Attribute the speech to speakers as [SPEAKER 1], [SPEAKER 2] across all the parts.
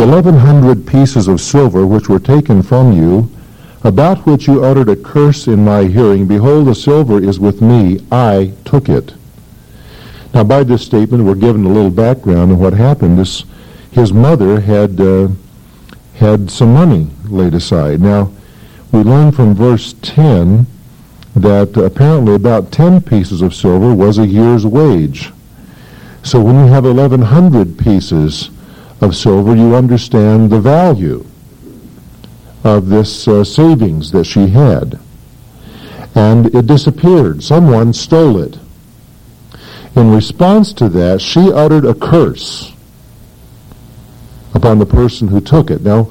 [SPEAKER 1] the eleven hundred pieces of silver which were taken from you, about which you uttered a curse in my hearing, behold, the silver is with me, I took it. Now, by this statement, we're given a little background on what happened. This, his mother had uh, had some money laid aside. Now, we learn from verse 10 that apparently about 10 pieces of silver was a year's wage. So when you have 1,100 pieces of silver, you understand the value of this uh, savings that she had. And it disappeared. Someone stole it. In response to that, she uttered a curse upon the person who took it. Now,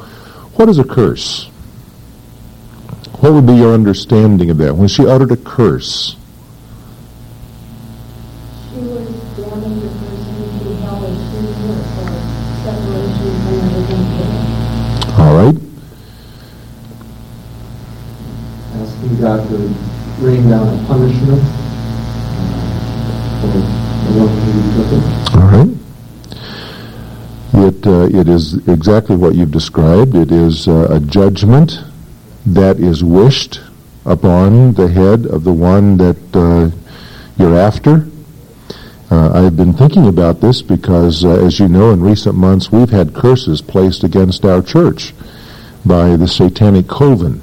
[SPEAKER 1] what is a curse? What would be your understanding of that? When she uttered a curse,
[SPEAKER 2] She was damning the person to hell as prisoner for separation from the living God.
[SPEAKER 1] all right?
[SPEAKER 3] Asking God to rain down a punishment uh, for the one it.
[SPEAKER 1] All right. It, uh, it is exactly what you've described. It is uh, a judgment that is wished upon the head of the one that uh, you're after. Uh, I've been thinking about this because, uh, as you know, in recent months we've had curses placed against our church by the satanic coven.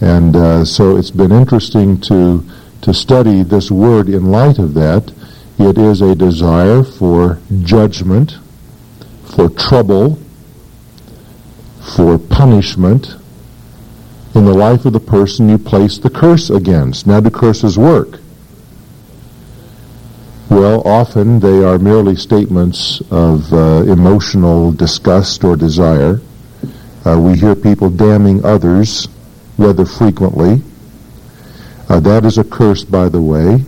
[SPEAKER 1] And uh, so it's been interesting to, to study this word in light of that. It is a desire for judgment, for trouble, for punishment in the life of the person you place the curse against. Now, do curses work? Well, often they are merely statements of uh, emotional disgust or desire. Uh, we hear people damning others rather frequently. Uh, that is a curse, by the way,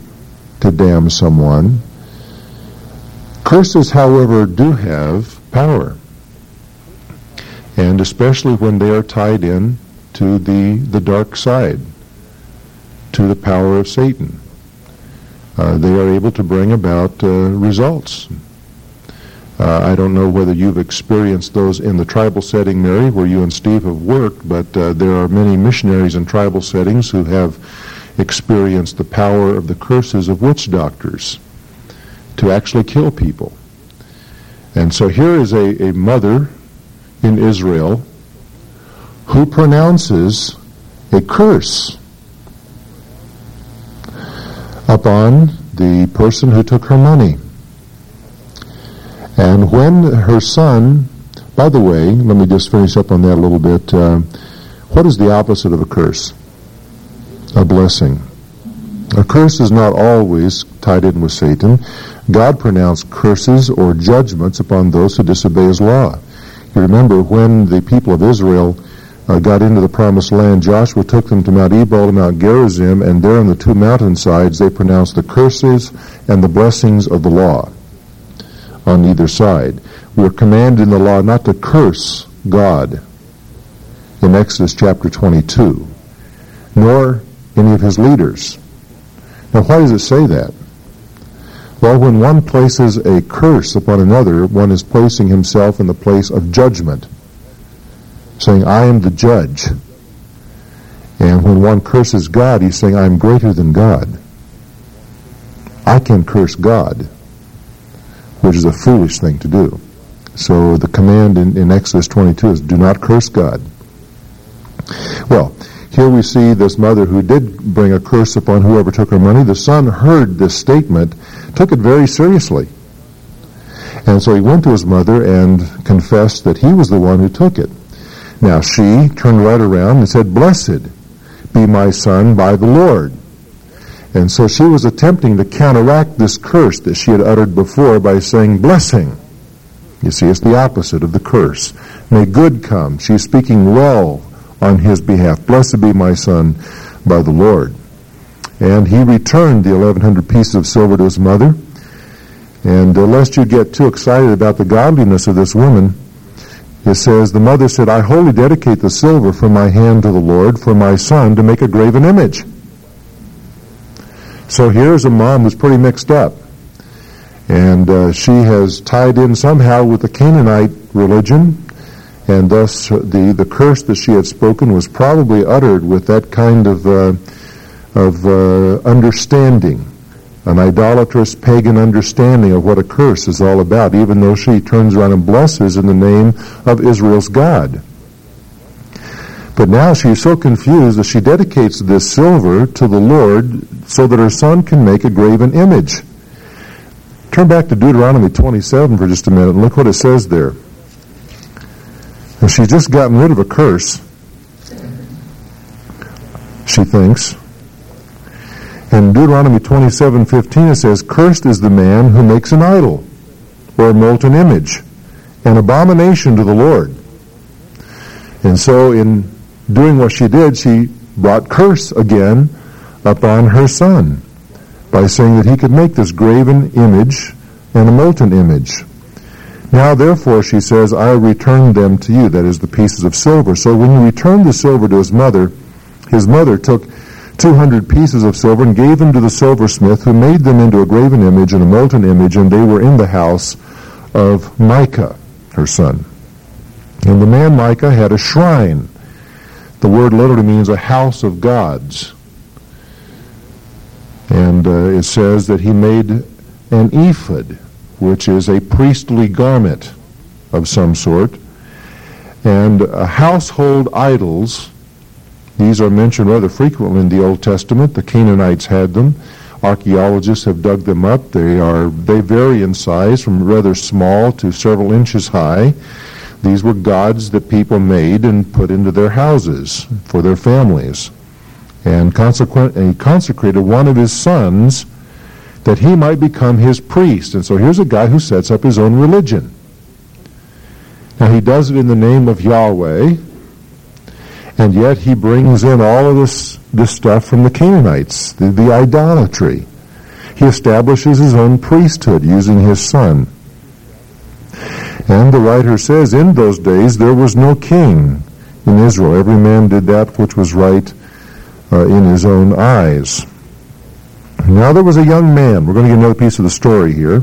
[SPEAKER 1] to damn someone. Curses, however, do have power, and especially when they are tied in to the, the dark side, to the power of Satan. Uh, they are able to bring about uh, results. Uh, I don't know whether you've experienced those in the tribal setting, Mary, where you and Steve have worked, but uh, there are many missionaries in tribal settings who have experienced the power of the curses of witch doctors to actually kill people. And so here is a, a mother in Israel who pronounces a curse upon the person who took her money. And when her son, by the way, let me just finish up on that a little bit. Uh, what is the opposite of a curse? A blessing. A curse is not always tied in with Satan. God pronounced curses or judgments upon those who disobey his law. You remember when the people of Israel uh, got into the promised land, Joshua took them to Mount Ebal and Mount Gerizim, and there on the two mountainsides they pronounced the curses and the blessings of the law on either side. We are commanded in the law not to curse God in Exodus chapter 22, nor any of his leaders. Now, why does it say that? Well, when one places a curse upon another, one is placing himself in the place of judgment, saying, I am the judge. And when one curses God, he's saying, I am greater than God. I can curse God, which is a foolish thing to do. So the command in, in Exodus 22 is, do not curse God. Well, here we see this mother who did bring a curse upon whoever took her money. The son heard this statement, took it very seriously. And so he went to his mother and confessed that he was the one who took it. Now she turned right around and said, Blessed be my son by the Lord. And so she was attempting to counteract this curse that she had uttered before by saying, Blessing. You see, it's the opposite of the curse. May good come. She's speaking well on his behalf. Blessed be my son by the Lord. And he returned the 1100 pieces of silver to his mother. And uh, lest you get too excited about the godliness of this woman, it says, the mother said, I wholly dedicate the silver from my hand to the Lord for my son to make a graven image. So here's a mom who's pretty mixed up. And uh, she has tied in somehow with the Canaanite religion and thus the, the curse that she had spoken was probably uttered with that kind of, uh, of uh, understanding, an idolatrous pagan understanding of what a curse is all about, even though she turns around and blesses in the name of Israel's God. But now she's so confused that she dedicates this silver to the Lord so that her son can make a graven image. Turn back to Deuteronomy 27 for just a minute and look what it says there. And she's just gotten rid of a curse, she thinks. In Deuteronomy 27:15 it says, "Cursed is the man who makes an idol or a molten image, an abomination to the Lord." And so in doing what she did, she brought curse again upon her son by saying that he could make this graven image and a molten image. Now therefore, she says, I return them to you, that is the pieces of silver. So when he returned the silver to his mother, his mother took 200 pieces of silver and gave them to the silversmith who made them into a graven image and a molten image, and they were in the house of Micah, her son. And the man Micah had a shrine. The word literally means a house of gods. And uh, it says that he made an ephod, which is a priestly garment of some sort. And household idols, these are mentioned rather frequently in the Old Testament. The Canaanites had them. Archaeologists have dug them up. They are they vary in size from rather small to several inches high. These were gods that people made and put into their houses for their families. And consequently, he consecrated one of his sons that he might become his priest. And so here's a guy who sets up his own religion. Now he does it in the name of Yahweh, and yet he brings in all of this, this stuff from the Canaanites, the, the idolatry. He establishes his own priesthood using his son. And the writer says, in those days there was no king in Israel. Every man did that which was right uh, in his own eyes. Now there was a young man, we're going to get another piece of the story here,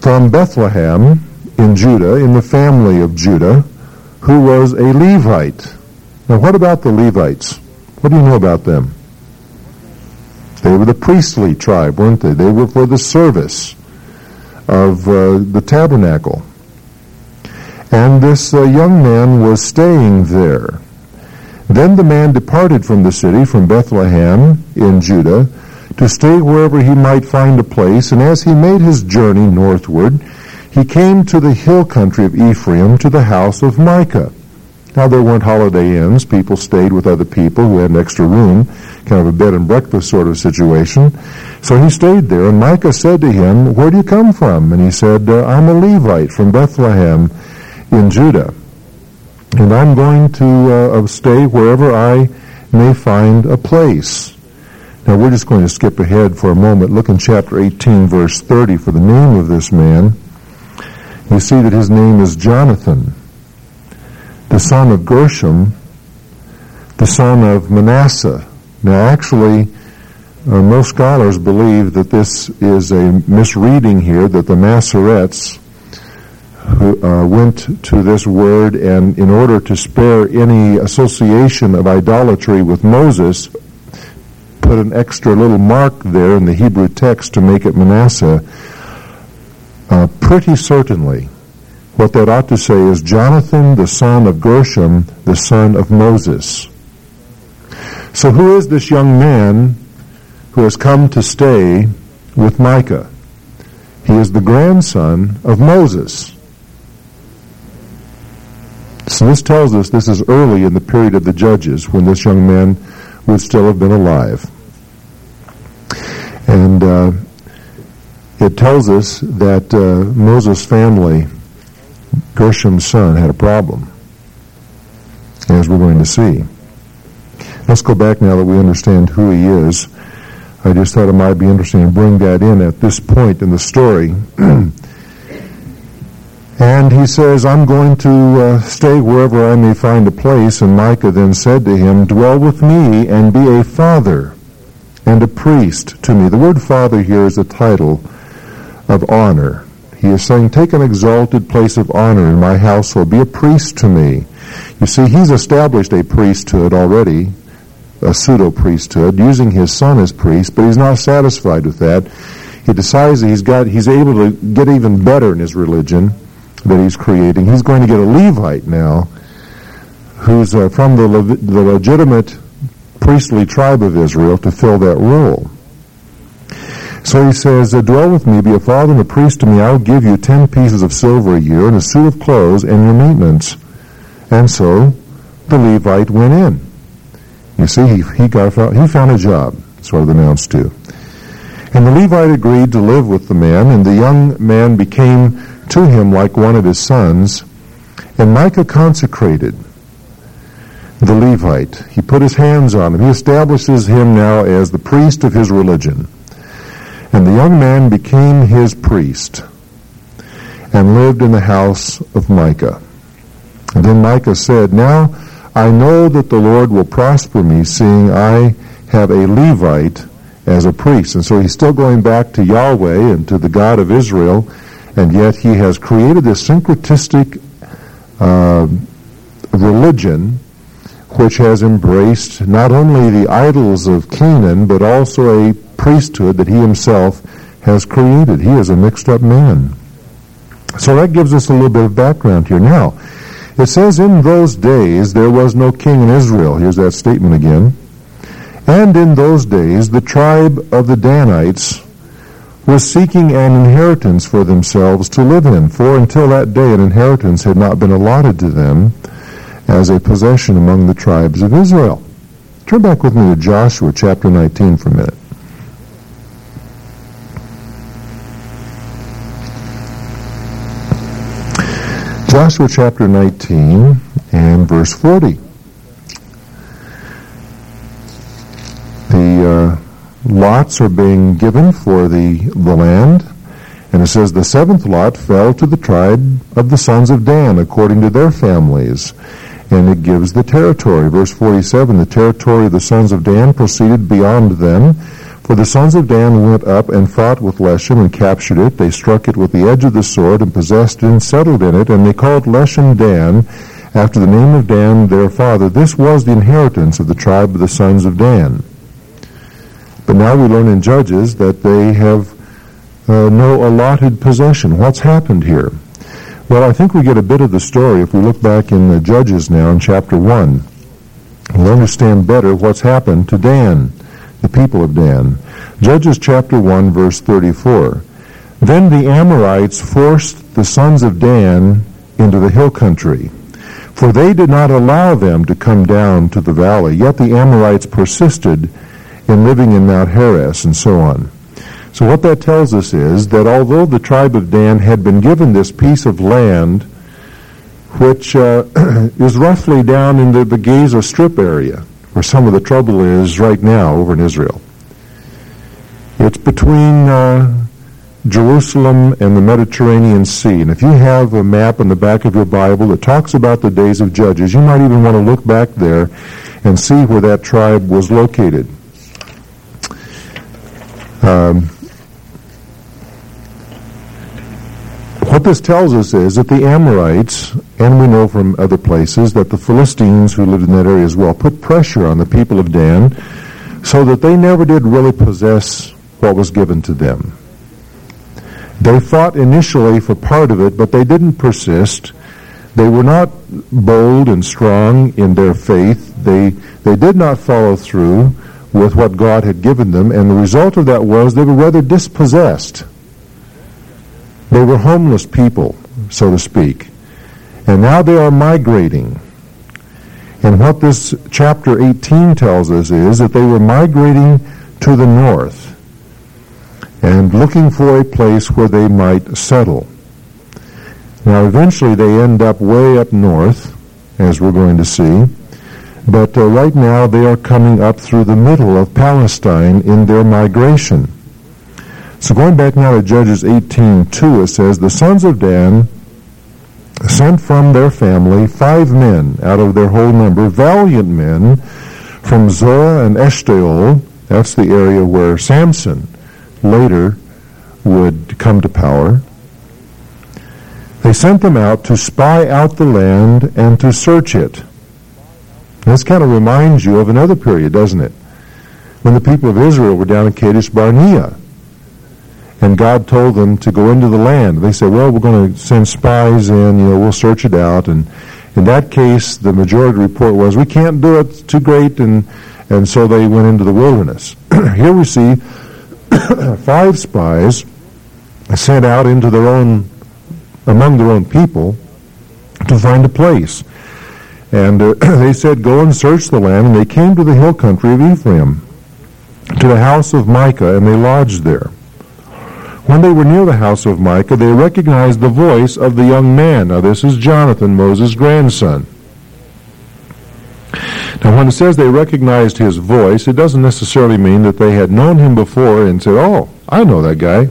[SPEAKER 1] from Bethlehem in Judah, in the family of Judah, who was a Levite. Now what about the Levites? What do you know about them? They were the priestly tribe, weren't they? They were for the service of uh, the tabernacle. And this uh, young man was staying there. Then the man departed from the city, from Bethlehem in Judah, to stay wherever he might find a place, and as he made his journey northward, he came to the hill country of Ephraim, to the house of Micah. Now there weren't holiday inns. People stayed with other people who had an extra room, kind of a bed and breakfast sort of situation. So he stayed there, and Micah said to him, Where do you come from? And he said, uh, I'm a Levite from Bethlehem in Judah. And I'm going to uh, stay wherever I may find a place. Now we're just going to skip ahead for a moment. Look in chapter 18, verse 30 for the name of this man. You see that his name is Jonathan, the son of Gershom, the son of Manasseh. Now actually, uh, most scholars believe that this is a misreading here, that the Masoretes who uh, went to this word and in order to spare any association of idolatry with Moses, put an extra little mark there in the Hebrew text to make it Manasseh, uh, pretty certainly what that ought to say is Jonathan, the son of Gershom, the son of Moses. So who is this young man who has come to stay with Micah? He is the grandson of Moses. So this tells us this is early in the period of the judges when this young man would still have been alive. And uh, it tells us that uh, Moses' family, Gershom's son, had a problem, as we're going to see. Let's go back now that we understand who he is. I just thought it might be interesting to bring that in at this point in the story. and he says, I'm going to uh, stay wherever I may find a place. And Micah then said to him, Dwell with me and be a father and a priest to me. The word father here is a title of honor. He is saying, take an exalted place of honor in my household. Be a priest to me. You see, he's established a priesthood already, a pseudo-priesthood, using his son as priest, but he's not satisfied with that. He decides that he's got, he's able to get even better in his religion that he's creating. He's going to get a Levite now, who's uh, from the, le- the legitimate priestly tribe of Israel to fill that role. So he says, Dwell with me, be a father and a priest to me. I will give you ten pieces of silver a year and a suit of clothes and your maintenance. And so the Levite went in. You see, he, he, got, he found a job, sort of announced to. And the Levite agreed to live with the man, and the young man became to him like one of his sons. And Micah consecrated the Levite. He put his hands on him. He establishes him now as the priest of his religion. And the young man became his priest and lived in the house of Micah. And then Micah said, Now I know that the Lord will prosper me, seeing I have a Levite as a priest. And so he's still going back to Yahweh and to the God of Israel, and yet he has created this syncretistic uh, religion which has embraced not only the idols of Canaan, but also a priesthood that he himself has created. He is a mixed up man. So that gives us a little bit of background here. Now, it says, In those days there was no king in Israel. Here's that statement again. And in those days the tribe of the Danites was seeking an inheritance for themselves to live in, for until that day an inheritance had not been allotted to them as a possession among the tribes of Israel. Turn back with me to Joshua chapter 19 for a minute. Joshua chapter 19 and verse 40. The uh, lots are being given for the, the land, and it says, The seventh lot fell to the tribe of the sons of Dan according to their families. And it gives the territory. Verse 47, the territory of the sons of Dan proceeded beyond them, for the sons of Dan went up and fought with Leshem and captured it. They struck it with the edge of the sword and possessed and settled in it, and they called Leshem Dan after the name of Dan their father. This was the inheritance of the tribe of the sons of Dan. But now we learn in Judges that they have uh, no allotted possession. What's happened here? Well, I think we get a bit of the story if we look back in the Judges now in chapter 1. We'll understand better what's happened to Dan the people of Dan. Judges chapter 1 verse 34. Then the Amorites forced the sons of Dan into the hill country, for they did not allow them to come down to the valley. Yet the Amorites persisted in living in Mount Heres and so on. So what that tells us is that although the tribe of Dan had been given this piece of land, which uh, is roughly down in the, the Gaza Strip area, where some of the trouble is right now over in Israel. It's between uh, Jerusalem and the Mediterranean Sea. And if you have a map in the back of your Bible that talks about the days of Judges, you might even want to look back there and see where that tribe was located. Um, What this tells us is that the Amorites, and we know from other places that the Philistines who lived in that area as well, put pressure on the people of Dan so that they never did really possess what was given to them. They fought initially for part of it, but they didn't persist. They were not bold and strong in their faith. They, they did not follow through with what God had given them, and the result of that was they were rather dispossessed. They were homeless people, so to speak. And now they are migrating. And what this chapter 18 tells us is that they were migrating to the north and looking for a place where they might settle. Now, eventually they end up way up north, as we're going to see. But uh, right now they are coming up through the middle of Palestine in their migration. So going back now to Judges 18:2, it says, The sons of Dan sent from their family five men out of their whole number, valiant men from Zorah and Eshtaol. That's the area where Samson later would come to power. They sent them out to spy out the land and to search it. This kind of reminds you of another period, doesn't it? When the people of Israel were down in Kadesh Barnea. And God told them to go into the land. They said, well, we're going to send spies in, you know, we'll search it out. And in that case, the majority report was, we can't do it, it's too great. And, and so they went into the wilderness. Here we see five spies sent out into their own, among their own people to find a place. And uh, they said, Go and search the land. And they came to the hill country of Ephraim, to the house of Micah, and they lodged there. When they were near the house of Micah, they recognized the voice of the young man. Now, this is Jonathan, Moses' grandson. Now, when it says they recognized his voice, it doesn't necessarily mean that they had known him before and said, Oh, I know that guy.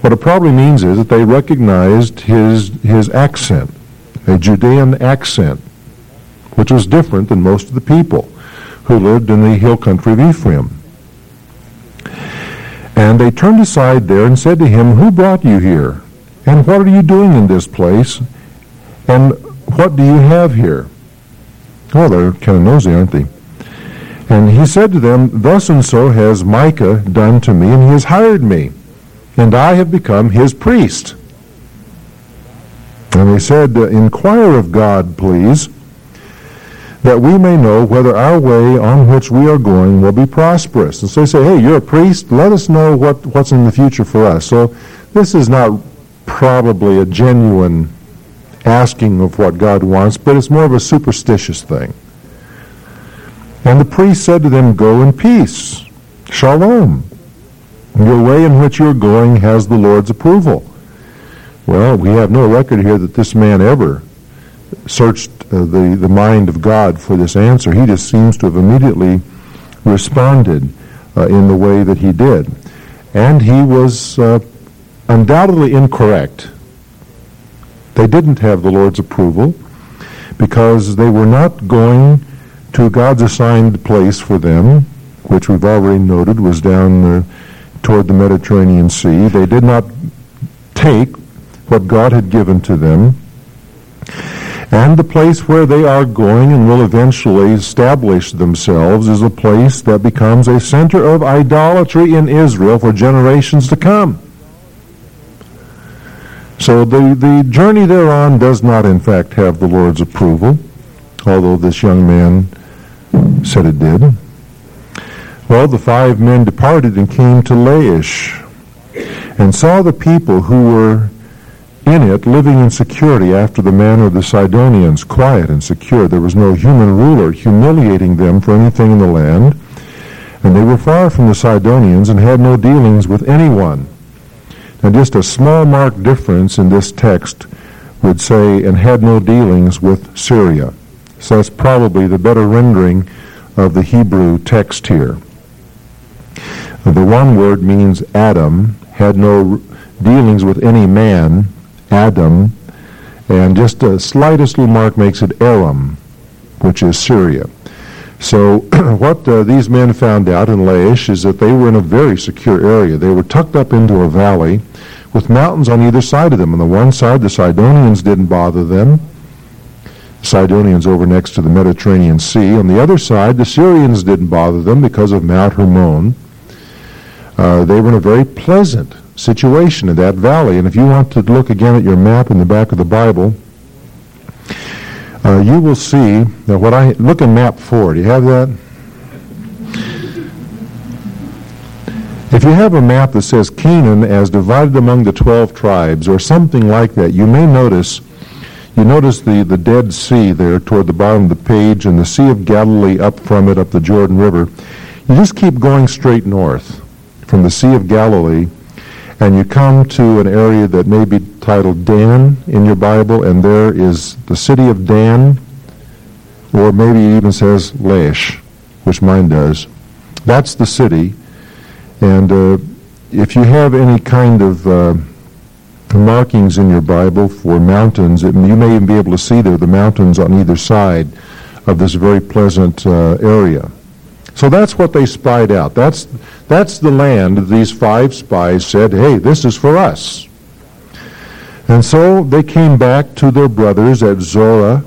[SPEAKER 1] What it probably means is that they recognized his, his accent, a Judean accent, which was different than most of the people who lived in the hill country of Ephraim. And they turned aside there and said to him, Who brought you here? And what are you doing in this place? And what do you have here? Oh, they're kind of nosy, aren't they? And he said to them, Thus and so has Micah done to me, and he has hired me, and I have become his priest. And they said, uh, Inquire of God, please, that we may know whether our way on which we are going will be prosperous. And so they say, hey, you're a priest, let us know what, what's in the future for us. So this is not probably a genuine asking of what God wants, but it's more of a superstitious thing. And the priest said to them, Go in peace. Shalom. Your way in which you're going has the Lord's approval. Well, we have no record here that this man ever searched uh, the, the mind of God for this answer. He just seems to have immediately responded uh, in the way that he did. And he was uh, undoubtedly incorrect. They didn't have the Lord's approval because they were not going to God's assigned place for them, which we've already noted was down uh, toward the Mediterranean Sea. They did not take what God had given to them and the place where they are going and will eventually establish themselves is a place that becomes a center of idolatry in Israel for generations to come. So the, the journey they're on does not in fact have the Lord's approval, although this young man said it did. Well, the five men departed and came to Laish and saw the people who were in it, living in security after the manner of the Sidonians, quiet and secure. There was no human ruler humiliating them for anything in the land. And they were far from the Sidonians and had no dealings with anyone. Now, just a small marked difference in this text would say, and had no dealings with Syria. So that's probably the better rendering of the Hebrew text here. The one word means Adam, had no dealings with any man, Adam, and just the slightest little mark makes it Aram, which is Syria. So what uh, these men found out in Laish is that they were in a very secure area. They were tucked up into a valley with mountains on either side of them. On the one side, the Sidonians didn't bother them. The Sidonians over next to the Mediterranean Sea. On the other side, the Syrians didn't bother them because of Mount Hermon. Uh, they were in a very pleasant situation in that valley. And if you want to look again at your map in the back of the Bible, uh, you will see that what I look at map four. Do you have that? If you have a map that says Canaan as divided among the 12 tribes or something like that, you may notice you notice the, the Dead Sea there toward the bottom of the page and the Sea of Galilee up from it, up the Jordan River. You just keep going straight north from the Sea of Galilee and you come to an area that may be titled Dan in your Bible, and there is the city of Dan, or maybe it even says Laish, which mine does. That's the city, and uh, if you have any kind of uh, markings in your Bible for mountains, it, you may even be able to see there the mountains on either side of this very pleasant uh, area. So that's what they spied out. That's, that's the land these five spies said, hey, this is for us. And so they came back to their brothers at Zorah.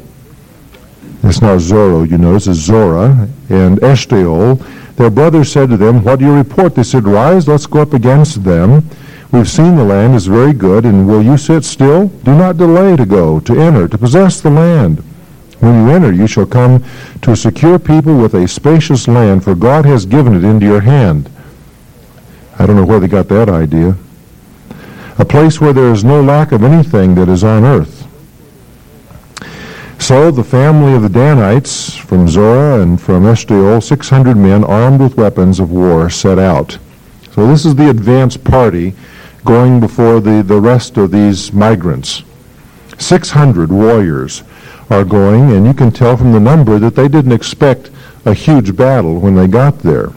[SPEAKER 1] It's not Zorro, you know, it's Zorah and Eshtaol. Their brothers said to them, What do you report? They said, Rise, let's go up against them. We've seen the land is very good, and will you sit still? Do not delay to go, to enter, to possess the land. When you enter, you shall come to a secure people with a spacious land, for God has given it into your hand. I don't know where they got that idea. A place where there is no lack of anything that is on earth. So the family of the Danites from Zorah and from Eshtaol, 600 men armed with weapons of war, set out. So this is the advance party going before the, the rest of these migrants. 600 warriors are going, and you can tell from the number that they didn't expect a huge battle when they got there.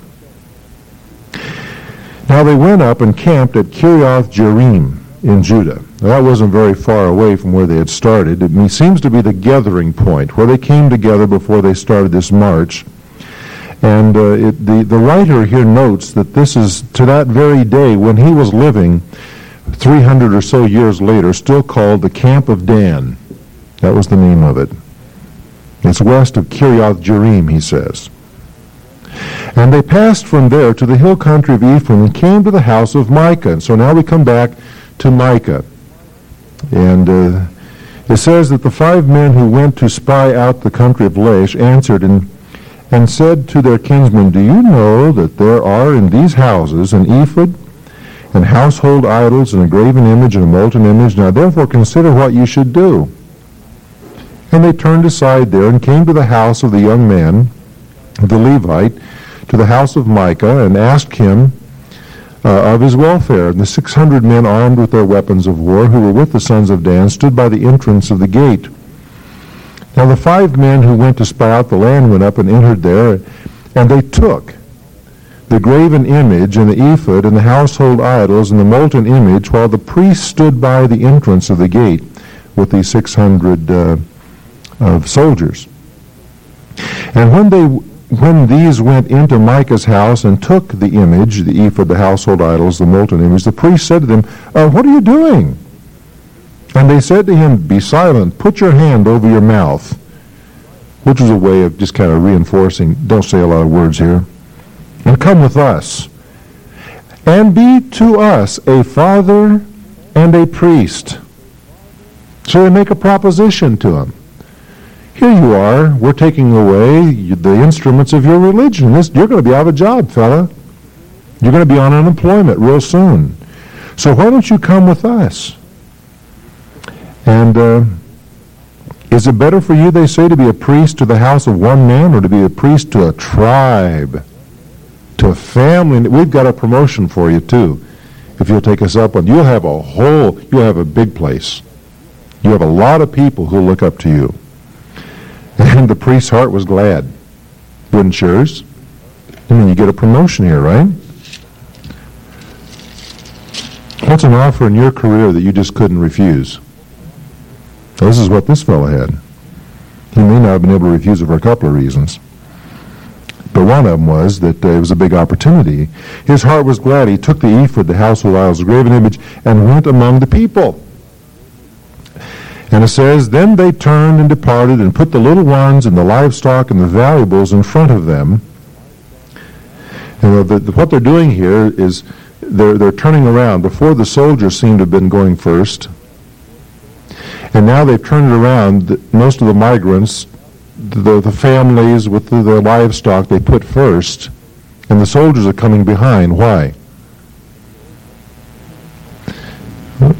[SPEAKER 1] Now they went up and camped at Kiriath Jearim in Judah. Now, that wasn't very far away from where they had started. It seems to be the gathering point where they came together before they started this march. And uh, it, the, the writer here notes that this is to that very day when he was living 300 or so years later, still called the Camp of Dan. That was the name of it. It's west of Kiriath Jearim, he says. And they passed from there to the hill country of Ephraim and came to the house of Micah. And so now we come back to Micah. And uh, it says that the five men who went to spy out the country of Laish answered and and said to their kinsmen, Do you know that there are in these houses an ephod, and household idols, and a graven image, and a molten image? Now therefore consider what you should do. And they turned aside there, and came to the house of the young man, the Levite, to the house of Micah, and asked him uh, of his welfare. And the six hundred men armed with their weapons of war, who were with the sons of Dan, stood by the entrance of the gate. Now the five men who went to spy out the land went up and entered there, and they took the graven image and the ephod and the household idols and the molten image, while the priests stood by the entrance of the gate with the 600 uh, of soldiers. And when they when these went into Micah's house and took the image, the ephod, the household idols, the molten image, the priest said to them, uh, What are you doing? And they said to him, Be silent, put your hand over your mouth, which was a way of just kind of reinforcing, don't say a lot of words here, and come with us, and be to us a father and a priest. So they make a proposition to him. Here you are, we're taking away the instruments of your religion. This, you're going to be out of a job, fella. You're going to be on unemployment real soon. So why don't you come with us? And uh, is it better for you, they say, to be a priest to the house of one man or to be a priest to a tribe, to a family? We've got a promotion for you, too, if you'll take us up on. You'll have a whole, you'll have a big place. You have a lot of people who look up to you. And the priest's heart was glad. Wouldn't yours? I mean, you get a promotion here, right? What's an offer in your career that you just couldn't refuse? This is what this fellow had. He may not have been able to refuse it for a couple of reasons. But one of them was that uh, it was a big opportunity. His heart was glad. He took the ephod, the household idols, graven image, and went among the people. And it says, Then they turned and departed and put the little ones and the livestock and the valuables in front of them. And the, the, what they're doing here is they're, they're turning around. Before the soldiers seem to have been going first. And now they've turned it around. Most of the migrants, the, the families with the, the livestock, they put first. And the soldiers are coming behind. Why?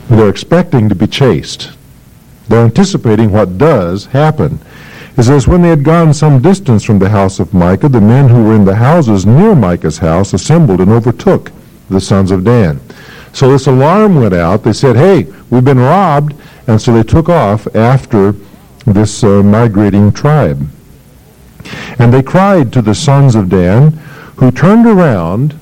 [SPEAKER 1] They're expecting to be chased. They're anticipating what does happen. It says, When they had gone some distance from the house of Micah, the men who were in the houses near Micah's house assembled and overtook the sons of Dan. So this alarm went out. They said, Hey, we've been robbed. And so they took off after this uh, migrating tribe. And they cried to the sons of Dan, who turned around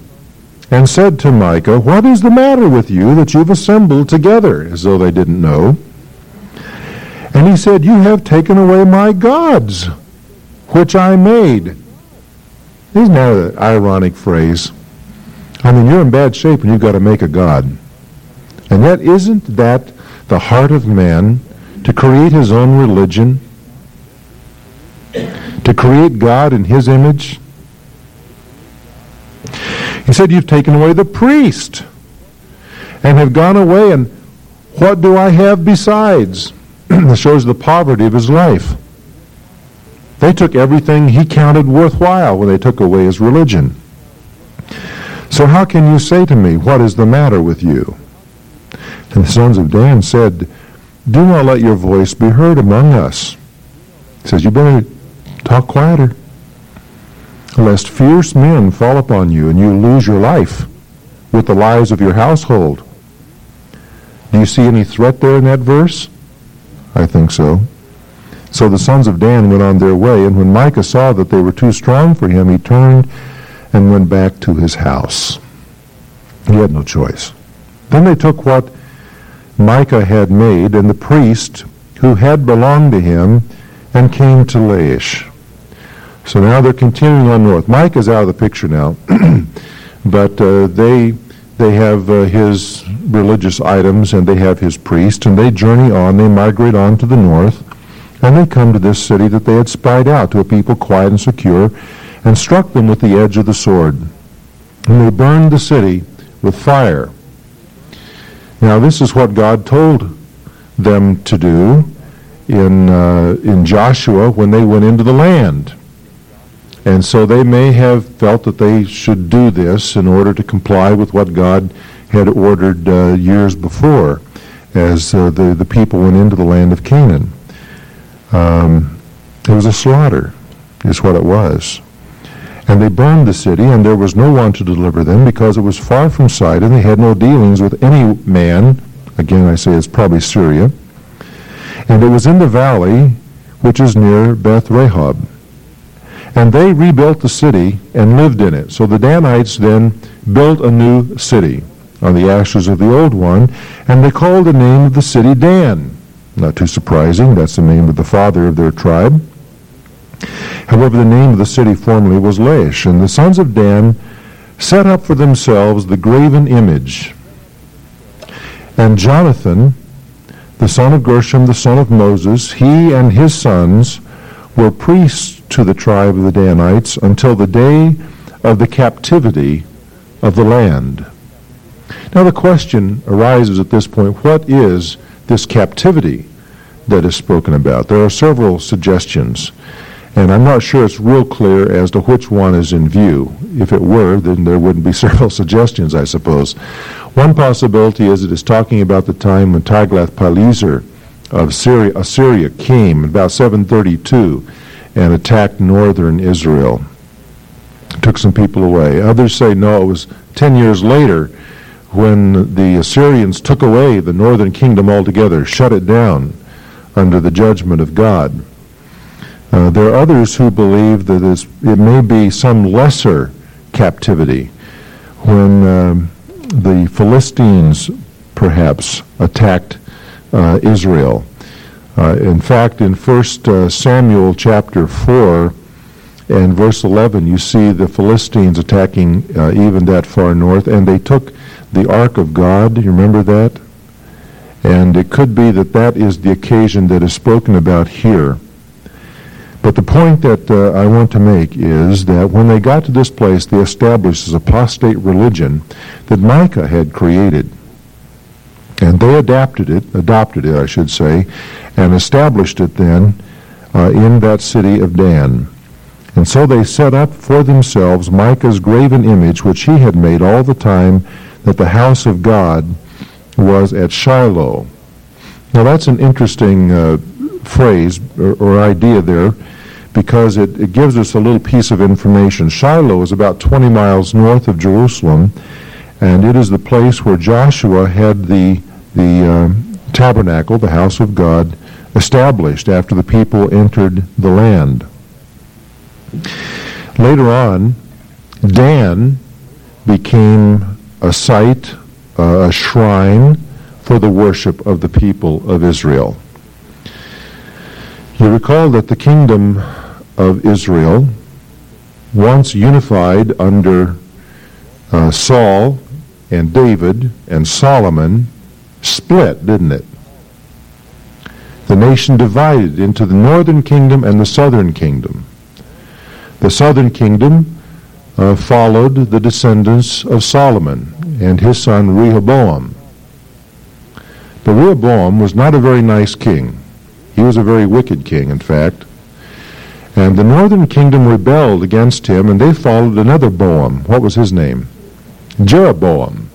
[SPEAKER 1] and said to Micah, What is the matter with you that you've assembled together? As though they didn't know. And he said, You have taken away my gods, which I made. Isn't that an ironic phrase? I mean, you're in bad shape and you've got to make a god. And yet, isn't that the heart of man to create his own religion, to create God in his image? He said, You've taken away the priest and have gone away, and what do I have besides? that shows the poverty of his life. They took everything he counted worthwhile when they took away his religion. So how can you say to me, What is the matter with you? And the sons of Dan said, Do not let your voice be heard among us. He says, You better talk quieter, lest fierce men fall upon you and you lose your life with the lives of your household. Do you see any threat there in that verse? I think so. So the sons of Dan went on their way, and when Micah saw that they were too strong for him, he turned and went back to his house. He had no choice. Then they took what Micah had made, and the priest who had belonged to him, and came to Laish. So now they're continuing on north. Micah is out of the picture now, but uh, they they have uh, his religious items and they have his priest, and they journey on. They migrate on to the north, and they come to this city that they had spied out to a people quiet and secure, and struck them with the edge of the sword. And they burned the city with fire. Now, this is what God told them to do in, uh, in Joshua when they went into the land. And so they may have felt that they should do this in order to comply with what God had ordered uh, years before as uh, the, the people went into the land of Canaan. Um, it was a slaughter, is what it was. And they burned the city, and there was no one to deliver them because it was far from sight, and they had no dealings with any man. Again, I say it's probably Syria. And it was in the valley which is near Beth Rehob. And they rebuilt the city and lived in it. So the Danites then built a new city on the ashes of the old one, and they called the name of the city Dan. Not too surprising, that's the name of the father of their tribe. However, the name of the city formerly was Laish, and the sons of Dan set up for themselves the graven image. And Jonathan, the son of Gershom, the son of Moses, he and his sons were priests to the tribe of the Danites until the day of the captivity of the land. Now the question arises at this point, what is this captivity that is spoken about? There are several suggestions. And I'm not sure it's real clear as to which one is in view. If it were, then there wouldn't be several suggestions, I suppose. One possibility is it is talking about the time when Tiglath-Pileser of Syria, Assyria came about 732 and attacked northern Israel. Took some people away. Others say no, it was 10 years later when the Assyrians took away the northern kingdom altogether, shut it down under the judgment of God. Uh, there are others who believe that it may be some lesser captivity when um, the Philistines perhaps attacked uh, Israel. Uh, in fact, in 1 uh, Samuel chapter 4 and verse 11, you see the Philistines attacking uh, even that far north, and they took the ark of God. You remember that? And it could be that that is the occasion that is spoken about here. But the point that uh, I want to make is that when they got to this place, they established this apostate religion that Micah had created. And they adapted it, adopted it, I should say, and established it then uh, in that city of Dan. And so they set up for themselves Micah's graven image, which he had made all the time that the house of God was at Shiloh. Now that's an interesting uh, phrase or, or, idea there because it, it gives us a little piece of information. Shiloh is about 20 miles north of Jerusalem, and it is the place where Joshua had the, the uh, tabernacle, the house of God, established after the people entered the land. Later on, Dan became a site, uh, a shrine for the worship of the people of Israel. You recall that the kingdom of Israel, once unified under uh, Saul and David and Solomon, split, didn't it? the nation divided into the northern kingdom and the southern kingdom. The southern kingdom uh, followed the descendants of Solomon and his son Rehoboam. But Rehoboam was not a very nice king. He was a very wicked king, in fact. And the northern kingdom rebelled against him, and they followed another Boam. What was his name? Jeroboam.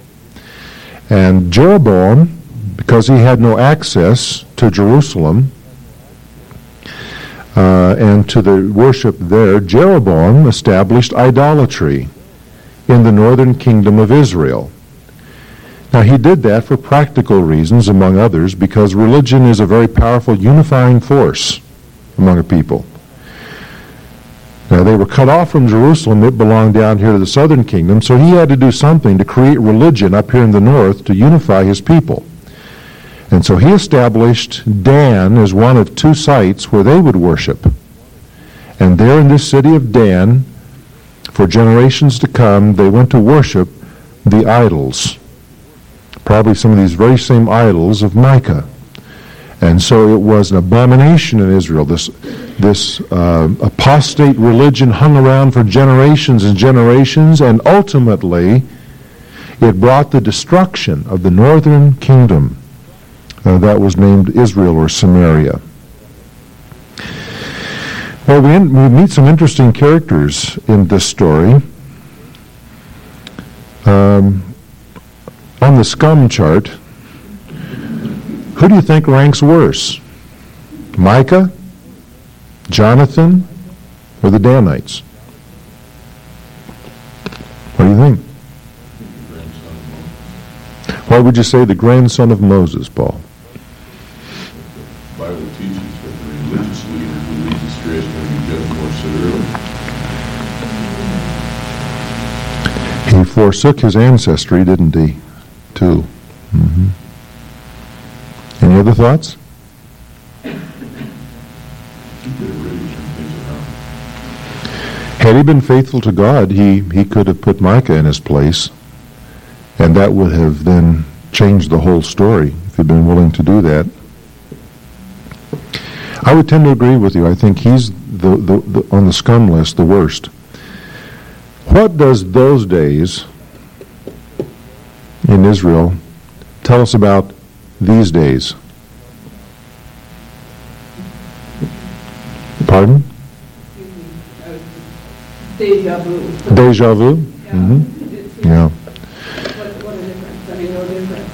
[SPEAKER 1] And Jeroboam, because he had no access to Jerusalem uh, and to the worship there, Jeroboam established idolatry in the northern kingdom of Israel. Now, he did that for practical reasons, among others, because religion is a very powerful unifying force among a people. Now, they were cut off from Jerusalem. It belonged down here to the southern kingdom, so he had to do something to create religion up here in the north to unify his people. And so he established Dan as one of two sites where they would worship. And there in this city of Dan, for generations to come, they went to worship the idols probably some of these very same idols of Micah. And so it was an abomination in Israel. This, this uh, apostate religion hung around for generations and generations, and ultimately it brought the destruction of the northern kingdom uh, that was named Israel or Samaria. Well, we, in, we meet some interesting characters in this story. Um, on the scum chart, who do you think ranks worse? Micah, Jonathan, or the Danites? What do you think? Why would you say the grandson of Moses, Paul? He forsook his ancestry, didn't he? too. Mm-hmm. Any other thoughts? Had he been faithful to God, he, he could have put Micah in his place, and that would have then changed the whole story if he'd been willing to do that. I would tend to agree with you. I think he's the, the, the on the scum list the worst. What does those days in Israel. Tell us about these days. Pardon?
[SPEAKER 4] Deja vu.
[SPEAKER 1] Deja vu?
[SPEAKER 4] Yeah.
[SPEAKER 1] Mm-hmm. Yeah.
[SPEAKER 4] What, what a difference, I mean, no difference.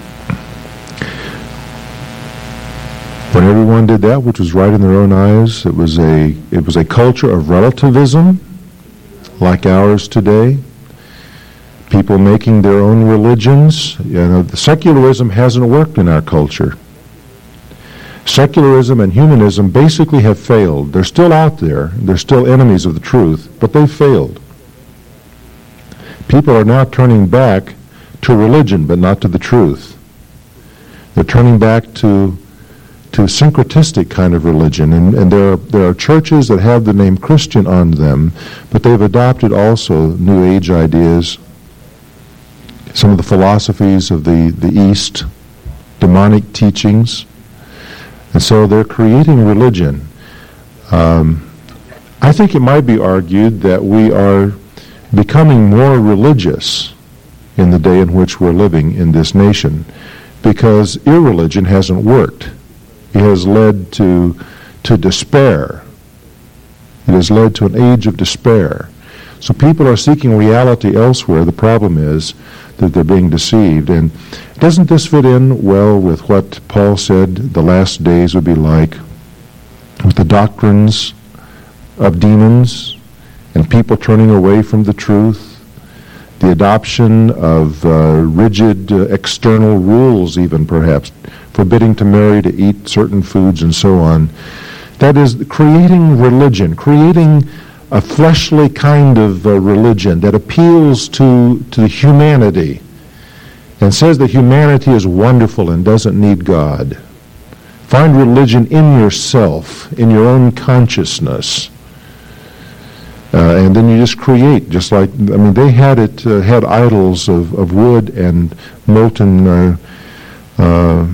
[SPEAKER 1] When everyone did that which was right in their own eyes, it was a it was a culture of relativism, like ours today. People making their own religions. You know, secularism hasn't worked in our culture. Secularism and humanism basically have failed. They're still out there. They're still enemies of the truth, but they've failed. People are now turning back to religion, but not to the truth. They're turning back to to syncretistic kind of religion, and, and there are there are churches that have the name Christian on them, but they've adopted also New Age ideas, some of the philosophies of the, the East, demonic teachings, and so they're creating religion. Um, I think it might be argued that we are becoming more religious in the day in which we're living in this nation because irreligion hasn't worked. It has led to, to despair. It has led to an age of despair. So people are seeking reality elsewhere. The problem is that they're being deceived. And doesn't this fit in well with what Paul said the last days would be like with the doctrines of demons and people turning away from the truth? the adoption of uh, rigid uh, external rules, even perhaps, forbidding to marry, to eat certain foods, and so on. That is creating religion, creating a fleshly kind of uh, religion that appeals to, to humanity and says that humanity is wonderful and doesn't need God. Find religion in yourself, in your own consciousness. Uh, and then you just create, just like I mean, they had it uh, had idols of, of wood and molten uh, uh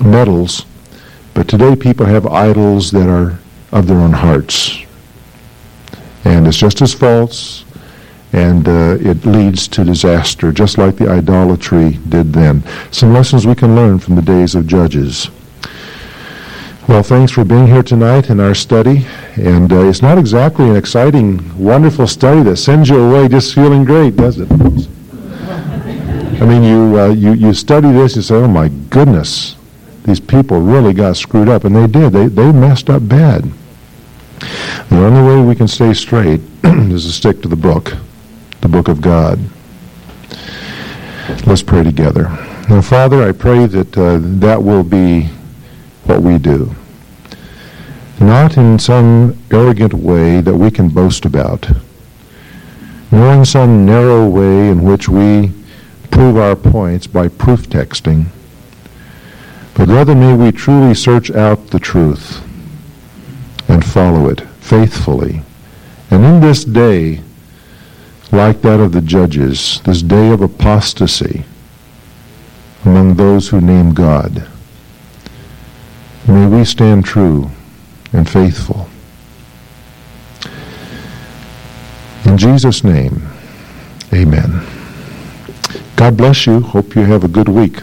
[SPEAKER 1] metals, But today people have idols that are of their own hearts. And it's just as false, and uh, it leads to disaster, just like the idolatry did then. Some lessons we can learn from the days of Judges. Well, thanks for being here tonight in our study. And uh, it's not exactly an exciting, wonderful study that sends you away just feeling great, does it? I mean, you, uh, you, you study this, you say, oh my goodness, these people really got screwed up. And they did. They, they messed up bad. The only way we can stay straight is to stick to the book, the book of God. Let's pray together. Now, Father, I pray that uh, that will be what we do. Not in some arrogant way that we can boast about, nor in some narrow way in which we prove our points by proof texting, but rather may we truly search out the truth and follow it faithfully. And in this day, like that of the judges, this day of apostasy among those who name God, may we stand true and faithful. In Jesus' name, amen. God bless you. Hope you have a good week.